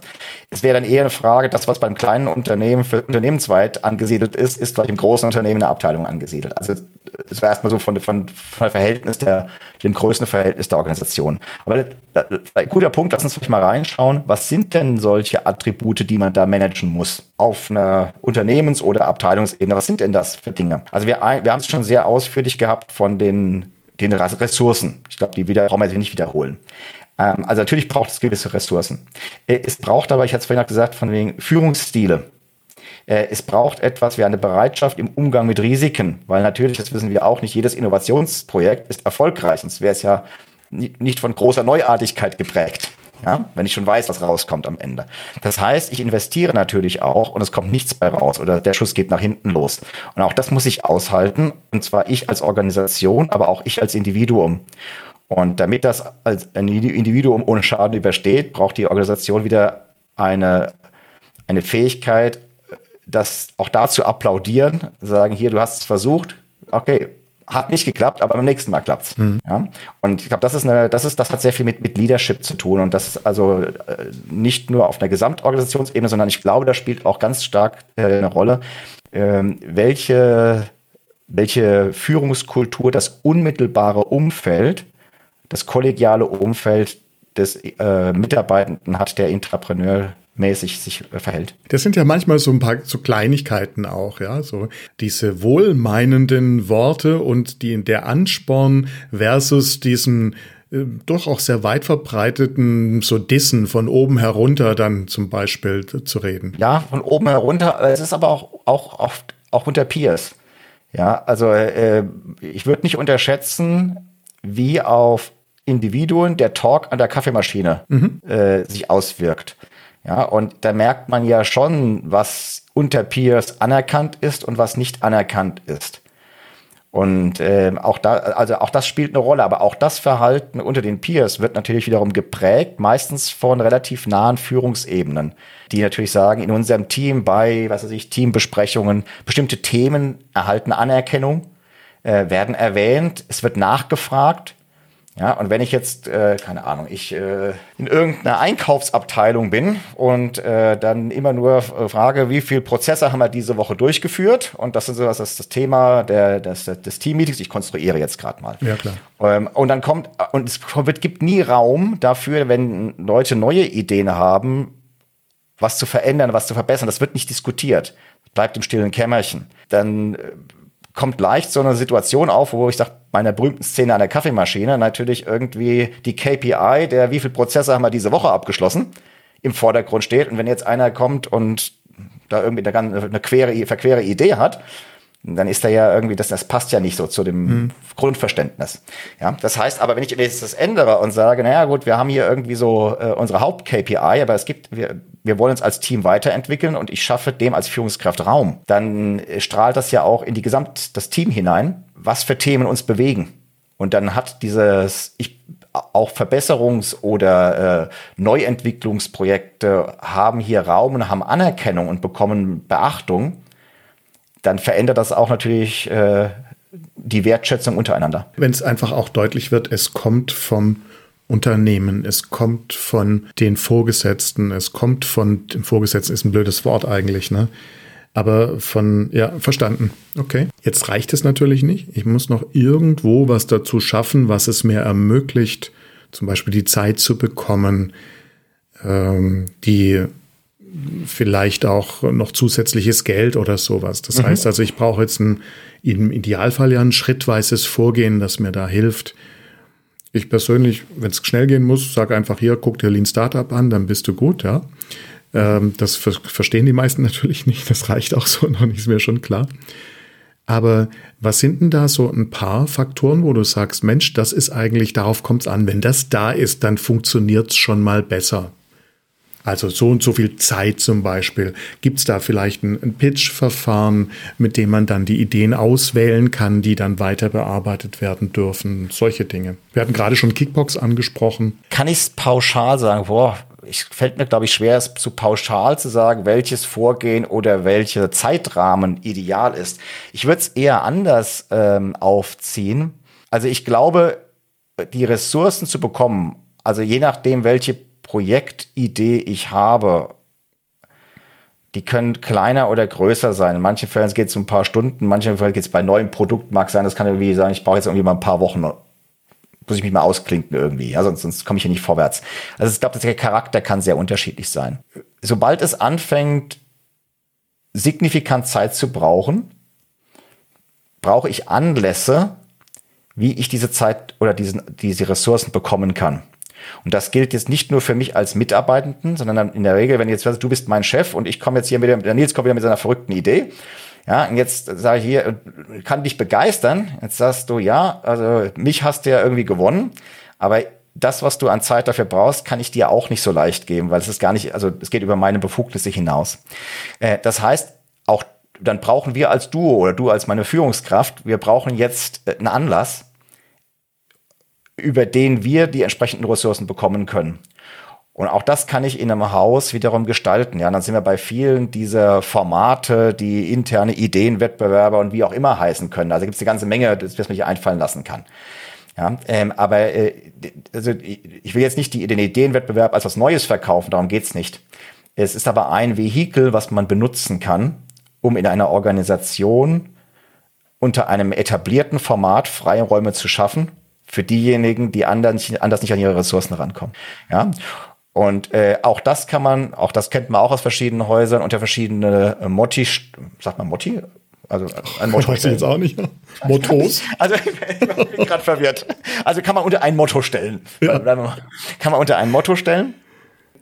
Es wäre dann eher eine Frage, das, was beim kleinen Unternehmen für unternehmensweit angesiedelt ist, ist vielleicht im großen Unternehmen eine Abteilung angesiedelt. Also es wäre erstmal so von, von, von Verhältnis der, dem Verhältnis der Organisation. Aber ein guter Punkt, lass uns vielleicht mal reinschauen. Was sind denn solche Attribute, die man da managen muss? Auf einer Unternehmens- oder Abteilungsebene. Was sind denn das für Dinge? Also wir, wir haben es schon sehr ausführlich gehabt von den, den Ressourcen. Ich glaube, die wieder, brauchen wir nicht wiederholen. Ähm, also natürlich braucht es gewisse Ressourcen. Äh, es braucht aber, ich hatte es vorhin auch gesagt, von wegen Führungsstile. Äh, es braucht etwas wie eine Bereitschaft im Umgang mit Risiken, weil natürlich, das wissen wir auch, nicht jedes Innovationsprojekt ist erfolgreich, sonst wäre es ja nicht von großer Neuartigkeit geprägt. Ja, wenn ich schon weiß, was rauskommt am Ende. Das heißt, ich investiere natürlich auch und es kommt nichts bei raus oder der Schuss geht nach hinten los. Und auch das muss ich aushalten. Und zwar ich als Organisation, aber auch ich als Individuum. Und damit das als Individuum ohne Schaden übersteht, braucht die Organisation wieder eine, eine Fähigkeit, das auch dazu applaudieren, sagen, hier, du hast es versucht, okay, hat nicht geklappt, aber beim nächsten Mal klappt's. Mhm. Ja? Und ich glaube, das ist eine, das ist, das hat sehr viel mit, mit Leadership zu tun und das ist also äh, nicht nur auf einer Gesamtorganisationsebene, sondern ich glaube, da spielt auch ganz stark äh, eine Rolle, äh, welche, welche Führungskultur das unmittelbare Umfeld, das kollegiale Umfeld des äh, Mitarbeitenden hat, der Intrapreneur mäßig sich äh, verhält. Das sind ja manchmal so ein paar so Kleinigkeiten auch, ja, so diese wohlmeinenden Worte und die der Ansporn versus diesen äh, doch auch sehr weit verbreiteten so Dissen von oben herunter dann zum Beispiel zu reden. Ja, von oben herunter. Es ist aber auch auch oft auch unter Peers. Ja, also äh, ich würde nicht unterschätzen, wie auf Individuen der Talk an der Kaffeemaschine mhm. äh, sich auswirkt. Ja, und da merkt man ja schon, was unter Peers anerkannt ist und was nicht anerkannt ist. Und äh, auch da, also auch das spielt eine Rolle, aber auch das Verhalten unter den Peers wird natürlich wiederum geprägt, meistens von relativ nahen Führungsebenen, die natürlich sagen, in unserem Team bei, was weiß ich, Teambesprechungen, bestimmte Themen erhalten Anerkennung, äh, werden erwähnt, es wird nachgefragt ja, und wenn ich jetzt, äh, keine Ahnung, ich äh, in irgendeiner Einkaufsabteilung bin und äh, dann immer nur äh, frage, wie viel Prozesse haben wir diese Woche durchgeführt? Und das ist so das, ist das Thema der, des, des Team-Meetings. Ich konstruiere jetzt gerade mal. Ja, klar. Ähm, und dann kommt, und es wird, gibt nie Raum dafür, wenn Leute neue Ideen haben, was zu verändern, was zu verbessern. Das wird nicht diskutiert. Bleibt im stillen Kämmerchen. Dann äh, kommt leicht so eine Situation auf, wo ich sage, meiner berühmten Szene an der Kaffeemaschine natürlich irgendwie die KPI, der wie viel Prozesse haben wir diese Woche abgeschlossen, im Vordergrund steht. Und wenn jetzt einer kommt und da irgendwie eine, eine quere, verquere Idee hat, dann ist da ja irgendwie, das, das passt ja nicht so zu dem mhm. Grundverständnis. Ja, das heißt aber, wenn ich jetzt das ändere und sage, naja gut, wir haben hier irgendwie so äh, unsere Haupt-KPI, aber es gibt, wir, wir wollen uns als Team weiterentwickeln und ich schaffe dem als Führungskraft Raum, dann strahlt das ja auch in die Gesamt, das Team hinein, was für Themen uns bewegen. Und dann hat dieses, ich, auch Verbesserungs- oder äh, Neuentwicklungsprojekte haben hier Raum und haben Anerkennung und bekommen Beachtung dann verändert das auch natürlich äh, die Wertschätzung untereinander. Wenn es einfach auch deutlich wird, es kommt vom Unternehmen, es kommt von den Vorgesetzten, es kommt von dem Vorgesetzten ist ein blödes Wort eigentlich, ne? Aber von, ja, verstanden. Okay. Jetzt reicht es natürlich nicht. Ich muss noch irgendwo was dazu schaffen, was es mir ermöglicht, zum Beispiel die Zeit zu bekommen, ähm, die vielleicht auch noch zusätzliches Geld oder sowas. Das mhm. heißt also, ich brauche jetzt ein, im Idealfall ja ein schrittweises Vorgehen, das mir da hilft. Ich persönlich, wenn es schnell gehen muss, sage einfach hier, guck dir Lean Startup an, dann bist du gut, ja. Ähm, das ver verstehen die meisten <laughs> natürlich nicht, das reicht auch so <laughs> noch nicht, ist mir schon klar. Aber was sind denn da so ein paar Faktoren, wo du sagst, Mensch, das ist eigentlich, darauf kommt es an. Wenn das da ist, dann funktioniert es schon mal besser. Also so und so viel Zeit zum Beispiel. Gibt es da vielleicht ein, ein Pitch-Verfahren, mit dem man dann die Ideen auswählen kann, die dann weiter bearbeitet werden dürfen? Solche Dinge. Wir hatten gerade schon Kickbox angesprochen. Kann ich es pauschal sagen? Boah, ich fällt mir, glaube ich, schwer, es zu pauschal zu sagen, welches Vorgehen oder welcher Zeitrahmen ideal ist. Ich würde es eher anders ähm, aufziehen. Also ich glaube, die Ressourcen zu bekommen, also je nachdem, welche Projektidee ich habe, die können kleiner oder größer sein. In manchen Fällen geht es um ein paar Stunden, in manchen Fällen geht es bei neuen Produkten, mag sein, das kann irgendwie sagen, ich brauche jetzt irgendwie mal ein paar Wochen, muss ich mich mal ausklinken irgendwie, ja, sonst, sonst komme ich hier nicht vorwärts. Also ich glaube, der Charakter kann sehr unterschiedlich sein. Sobald es anfängt, signifikant Zeit zu brauchen, brauche ich Anlässe, wie ich diese Zeit oder diesen, diese Ressourcen bekommen kann. Und das gilt jetzt nicht nur für mich als Mitarbeitenden, sondern in der Regel, wenn jetzt du bist mein Chef und ich komme jetzt hier mit dem, der Nils kommt wieder mit seiner verrückten Idee. Ja, und jetzt sage ich hier, kann dich begeistern. Jetzt sagst du, ja, also mich hast du ja irgendwie gewonnen, aber das, was du an Zeit dafür brauchst, kann ich dir auch nicht so leicht geben, weil es ist gar nicht, also es geht über meine Befugnisse hinaus. Äh, das heißt, auch dann brauchen wir als Duo oder du als meine Führungskraft, wir brauchen jetzt äh, einen Anlass, über den wir die entsprechenden Ressourcen bekommen können. Und auch das kann ich in einem Haus wiederum gestalten. Ja, dann sind wir bei vielen dieser Formate, die interne Ideenwettbewerber und wie auch immer heißen können. Also gibt es eine ganze Menge, das was mich einfallen lassen kann. Ja, ähm, aber äh, also ich will jetzt nicht die, den Ideenwettbewerb als was Neues verkaufen, darum geht's nicht. Es ist aber ein Vehikel, was man benutzen kann, um in einer Organisation unter einem etablierten Format freie Räume zu schaffen für diejenigen, die anderen, anders nicht an ihre Ressourcen rankommen. Ja. Und äh, auch das kann man, auch das kennt man auch aus verschiedenen Häusern unter verschiedene äh, Motti, sagt man Motti? Also ein Motto. <laughs> Weiß ich jetzt auch nicht. Mottos. <laughs> Also ich bin gerade verwirrt. Also kann man unter ein Motto stellen. Ja. Kann man unter ein Motto stellen.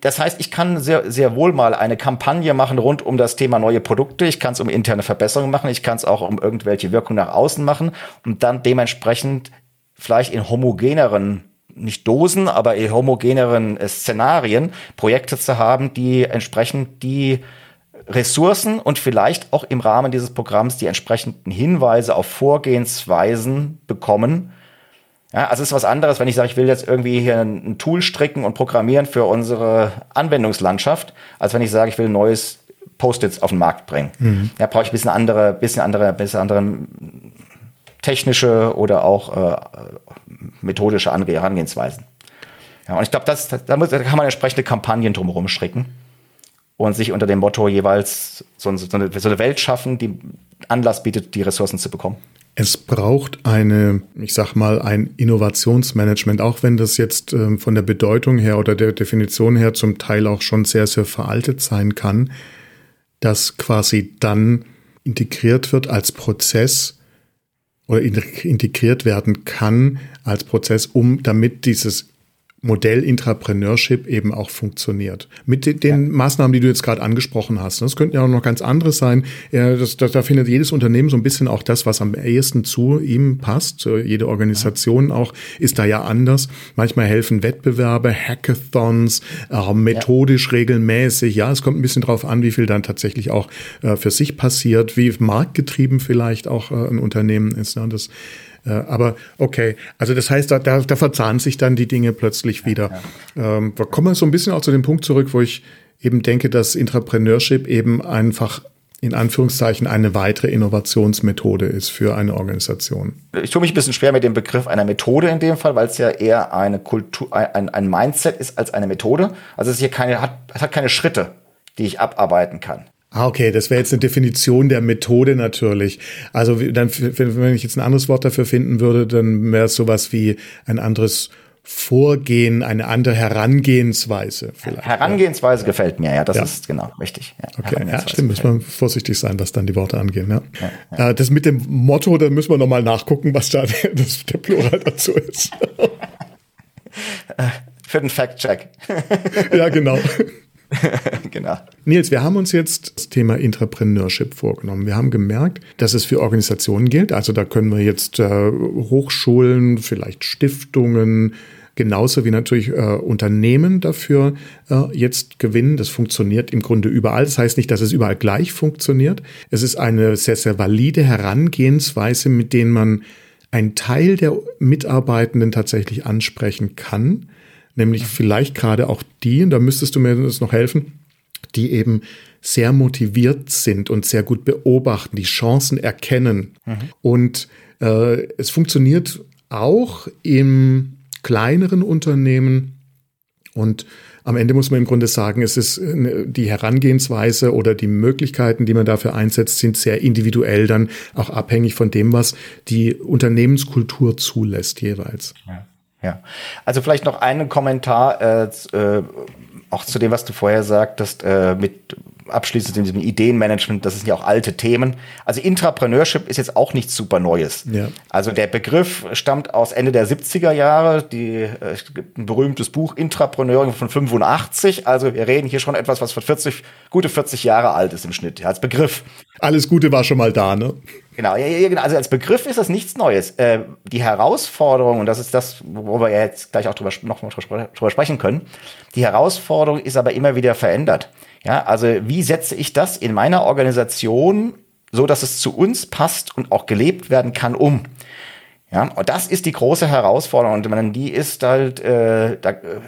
Das heißt, ich kann sehr, sehr wohl mal eine Kampagne machen rund um das Thema neue Produkte. Ich kann es um interne Verbesserungen machen. Ich kann es auch um irgendwelche Wirkungen nach außen machen und dann dementsprechend vielleicht in homogeneren nicht Dosen, aber in homogeneren äh, Szenarien Projekte zu haben, die entsprechend die Ressourcen und vielleicht auch im Rahmen dieses Programms die entsprechenden Hinweise auf Vorgehensweisen bekommen. Ja, also es ist was anderes, wenn ich sage, ich will jetzt irgendwie hier ein Tool stricken und programmieren für unsere Anwendungslandschaft, als wenn ich sage, ich will ein neues Post-its auf den Markt bringen. Mhm. Da brauche ich ein bisschen andere, bisschen andere, bisschen andere technische oder auch äh, methodische Herangehensweisen. Ja, und ich glaube, das, da, muss, da kann man entsprechende Kampagnen drumherum stricken und sich unter dem Motto jeweils so, eine, so eine Welt schaffen, die Anlass bietet, die Ressourcen zu bekommen. Es braucht eine, ich sag mal, ein Innovationsmanagement, auch wenn das jetzt äh, von der Bedeutung her oder der Definition her zum Teil auch schon sehr, sehr veraltet sein kann, das quasi dann integriert wird als Prozess oder integriert werden kann als Prozess, um damit dieses Modell Intrapreneurship eben auch funktioniert. Mit den, den ja. Maßnahmen, die du jetzt gerade angesprochen hast. Das könnten ja auch noch ganz andere sein. Ja, das, das, da findet jedes Unternehmen so ein bisschen auch das, was am ehesten zu ihm passt. Jede Organisation auch ist da ja anders. Manchmal helfen Wettbewerbe, Hackathons, äh, methodisch ja. regelmäßig. Ja, es kommt ein bisschen drauf an, wie viel dann tatsächlich auch äh, für sich passiert, wie marktgetrieben vielleicht auch äh, ein Unternehmen ist. Ne? Das äh, aber okay, also das heißt, da, da, da verzahnen sich dann die Dinge plötzlich wieder. Ja, Ähm, wir kommen so ein bisschen auch zu dem Punkt zurück, wo ich eben denke, dass Intrapreneurship eben einfach in Anführungszeichen eine weitere Innovationsmethode ist für eine Organisation. Ich tue mich ein bisschen schwer mit dem Begriff einer Methode in dem Fall, weil es ja eher eine Kultur, ein, ein Mindset ist als eine Methode. Also es ist hier keine, hat, es hat keine Schritte, die ich abarbeiten kann. Ah, okay, das wäre jetzt eine Definition der Methode natürlich. Also dann, wenn ich jetzt ein anderes Wort dafür finden würde, dann wäre es sowas wie ein anderes Vorgehen, eine andere Herangehensweise vielleicht. Herangehensweise ja. gefällt mir, ja, das ja. ist genau richtig. Ja, okay, ja, stimmt, muss man vorsichtig sein, was dann die Worte angehen. Ja. ja äh, das mit dem Motto, da müssen wir nochmal nachgucken, was da <laughs> das, der Plural dazu ist. <laughs> Für den Fact-Check. ja, genau. <laughs> <laughs> genau. Nils, wir haben uns jetzt das Thema Intrapreneurship vorgenommen. Wir haben gemerkt, dass es für Organisationen gilt. Also da können wir jetzt äh, Hochschulen, vielleicht Stiftungen, genauso wie natürlich äh, Unternehmen dafür äh, jetzt gewinnen. Das funktioniert im Grunde überall. Das heißt nicht, dass es überall gleich funktioniert. Es ist eine sehr, sehr valide Herangehensweise, mit denen man einen Teil der Mitarbeitenden tatsächlich ansprechen kann nämlich mhm. vielleicht gerade auch die, und da müsstest du mir das noch helfen, die eben sehr motiviert sind und sehr gut beobachten, die Chancen erkennen. Mhm. Und äh, es funktioniert auch im kleineren Unternehmen und am Ende muss man im Grunde sagen, es ist äh, die Herangehensweise oder die Möglichkeiten, die man dafür einsetzt, sind sehr individuell dann auch abhängig von dem, was die Unternehmenskultur zulässt jeweils. Ja. Ja, also vielleicht noch einen Kommentar äh, äh, auch zu dem, was du vorher sagtest, äh, mit abschließend in diesem Ideenmanagement, das sind ja auch alte Themen. Also Intrapreneurship ist jetzt auch nichts super Neues. Ja. Also der Begriff stammt aus Ende der 70er Jahre, die, äh, ein berühmtes Buch Intrapreneuring von 85. Also wir reden hier schon etwas, was für 40, gute 40 Jahre alt ist im Schnitt, als Begriff. Alles Gute war schon mal da, ne? Genau, ja, ja, genau. Also als Begriff ist das nichts Neues. Äh, die Herausforderung, und das ist das, wo wir jetzt gleich auch drüber, noch mal drüber sprechen können, die Herausforderung ist aber immer wieder verändert. Ja, also wie setze ich das in meiner Organisation so, dass es zu uns passt und auch gelebt werden kann, um? Ja, und das ist die große Herausforderung und man, die ist halt äh, da, äh,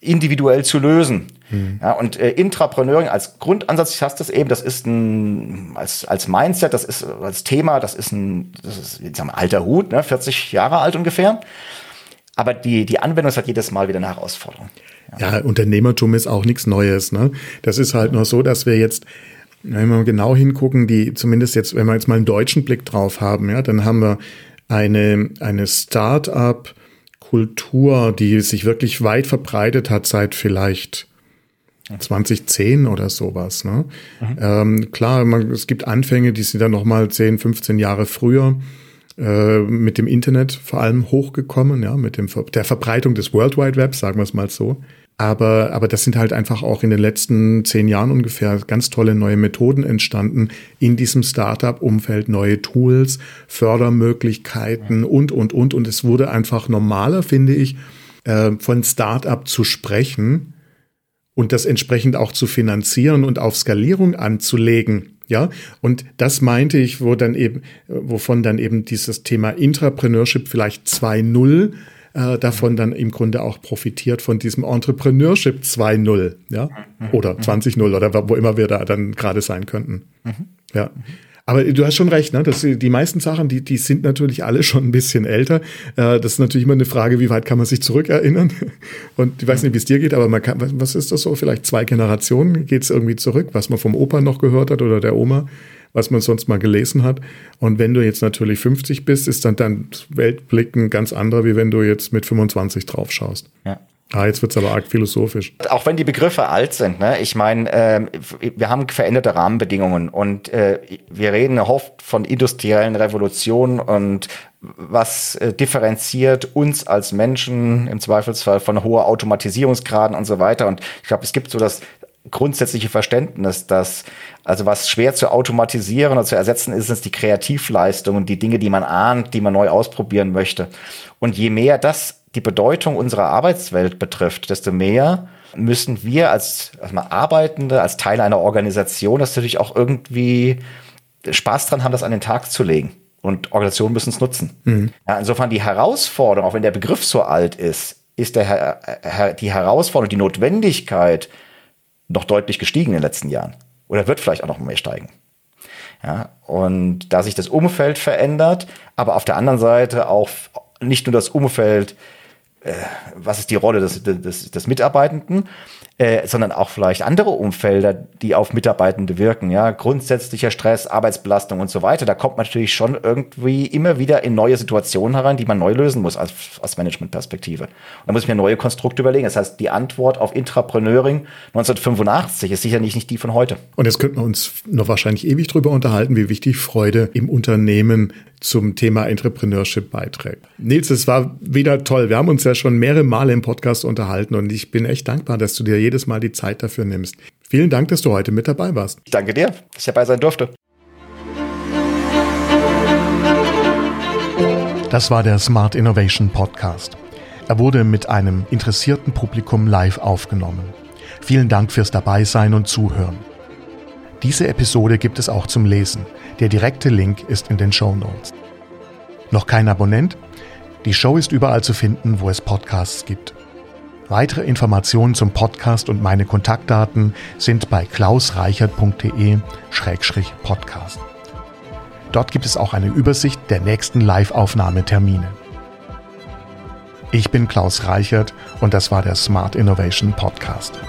individuell zu lösen. Mhm. Ja, und äh, Intrapreneuring als Grundansatz, ich hast das eben, das ist ein als als Mindset, das ist als Thema, das ist ein das ist jetzt haben wir alter Hut, ne, 40 Jahre alt ungefähr. Aber die die Anwendung ist halt jedes Mal wieder eine Herausforderung. Ja, Unternehmertum ist auch nichts Neues. Ne? Das ist halt nur so, dass wir jetzt, wenn wir genau hingucken, die zumindest jetzt, wenn wir jetzt mal einen deutschen Blick drauf haben, ja, dann haben wir eine, eine Start-up-Kultur, die sich wirklich weit verbreitet hat seit vielleicht 2010 oder sowas. Ne? Mhm. Ähm, klar, man, es gibt Anfänge, die sind dann noch mal 10, 15 Jahre früher äh, mit dem Internet vor allem hochgekommen, ja, mit dem, der Verbreitung des World Wide Web, sagen wir es mal so. Aber, aber das sind halt einfach auch in den letzten zehn Jahren ungefähr ganz tolle neue Methoden entstanden in diesem Startup-Umfeld, neue Tools, Fördermöglichkeiten und, und, und. Und es wurde einfach normaler, finde ich, äh, von Startup zu sprechen und das entsprechend auch zu finanzieren und auf Skalierung anzulegen. Ja, und das meinte ich, wo dann eben, wovon dann eben dieses Thema Intrapreneurship vielleicht 2.0 äh, davon dann im Grunde auch profitiert von diesem Entrepreneurship 2.0, ja, oder 20.0 oder wo immer wir da dann gerade sein könnten. Ja. Aber du hast schon recht, ne? dass die meisten Sachen, die, die sind natürlich alle schon ein bisschen älter. Äh, das ist natürlich immer eine Frage, wie weit kann man sich zurückerinnern? <laughs> Und ich weiß nicht, wie es dir geht, aber man kann, was ist das so? Vielleicht zwei Generationen geht es irgendwie zurück, was man vom Opa noch gehört hat oder der Oma, was man sonst mal gelesen hat. Und wenn du jetzt natürlich 50 bist, ist dann dein Weltblick ein ganz anderer, wie wenn du jetzt mit 25 drauf schaust. Ja. Ah, jetzt wird's aber arg philosophisch. Auch wenn die Begriffe alt sind, ne? Ich meine, äh, wir haben veränderte Rahmenbedingungen und äh, wir reden oft von industriellen Revolutionen und was äh, differenziert uns als Menschen im Zweifelsfall von hoher Automatisierungsgraden und so weiter. Und ich glaube, es gibt so das grundsätzliche Verständnis, dass also was schwer zu automatisieren oder zu ersetzen ist, ist die Kreativleistung und die Dinge, die man ahnt, die man neu ausprobieren möchte. Und je mehr das die Bedeutung unserer Arbeitswelt betrifft, desto mehr müssen wir als, als Arbeitende, als Teil einer Organisation, das natürlich auch irgendwie Spaß dran haben, das an den Tag zu legen. Und Organisationen müssen es nutzen. Mhm. Ja, insofern die Herausforderung, auch wenn der Begriff so alt ist, ist der, die Herausforderung, die Notwendigkeit noch deutlich gestiegen in den letzten Jahren. Oder wird vielleicht auch noch mehr steigen. Ja, und da sich das Umfeld verändert, aber auf der anderen Seite auch nicht nur das Umfeld äh, was ist die Rolle des, des, des Mitarbeitenden, äh, sondern auch vielleicht andere Umfelder, die auf Mitarbeitende wirken, ja, grundsätzlicher Stress, Arbeitsbelastung und so weiter. Da kommt man natürlich schon irgendwie immer wieder in neue Situationen herein, die man neu lösen muss als, aus Managementperspektive. Und da muss ich mir neue Konstrukte überlegen. Das heißt, die Antwort auf Intrapreneuring 1985 ist sicherlich nicht die von heute. Und jetzt könnten wir uns noch wahrscheinlich ewig drüber unterhalten, wie wichtig Freude im Unternehmen zum Thema Entrepreneurship beiträgt. Nils, es war wieder toll. Wir haben uns ja schon mehrere Male im Podcast unterhalten und ich bin echt dankbar, dass du dir jedes Mal die Zeit dafür nimmst. Vielen Dank, dass du heute mit dabei warst. Ich danke dir, dass ich dabei sein durfte. Das war der Smart Innovation Podcast. Er wurde mit einem interessierten Publikum live aufgenommen. Vielen Dank fürs Dabeisein und Zuhören. Diese Episode gibt es auch zum Lesen. Der direkte Link ist in den Show Notes. Noch kein Abonnent? Die Show ist überall zu finden, wo es Podcasts gibt. Weitere Informationen zum Podcast und meine Kontaktdaten sind bei klausreichert.de-podcast. Dort gibt es auch eine Übersicht der nächsten Live-Aufnahmetermine. Ich bin Klaus Reichert und das war der Smart Innovation Podcast.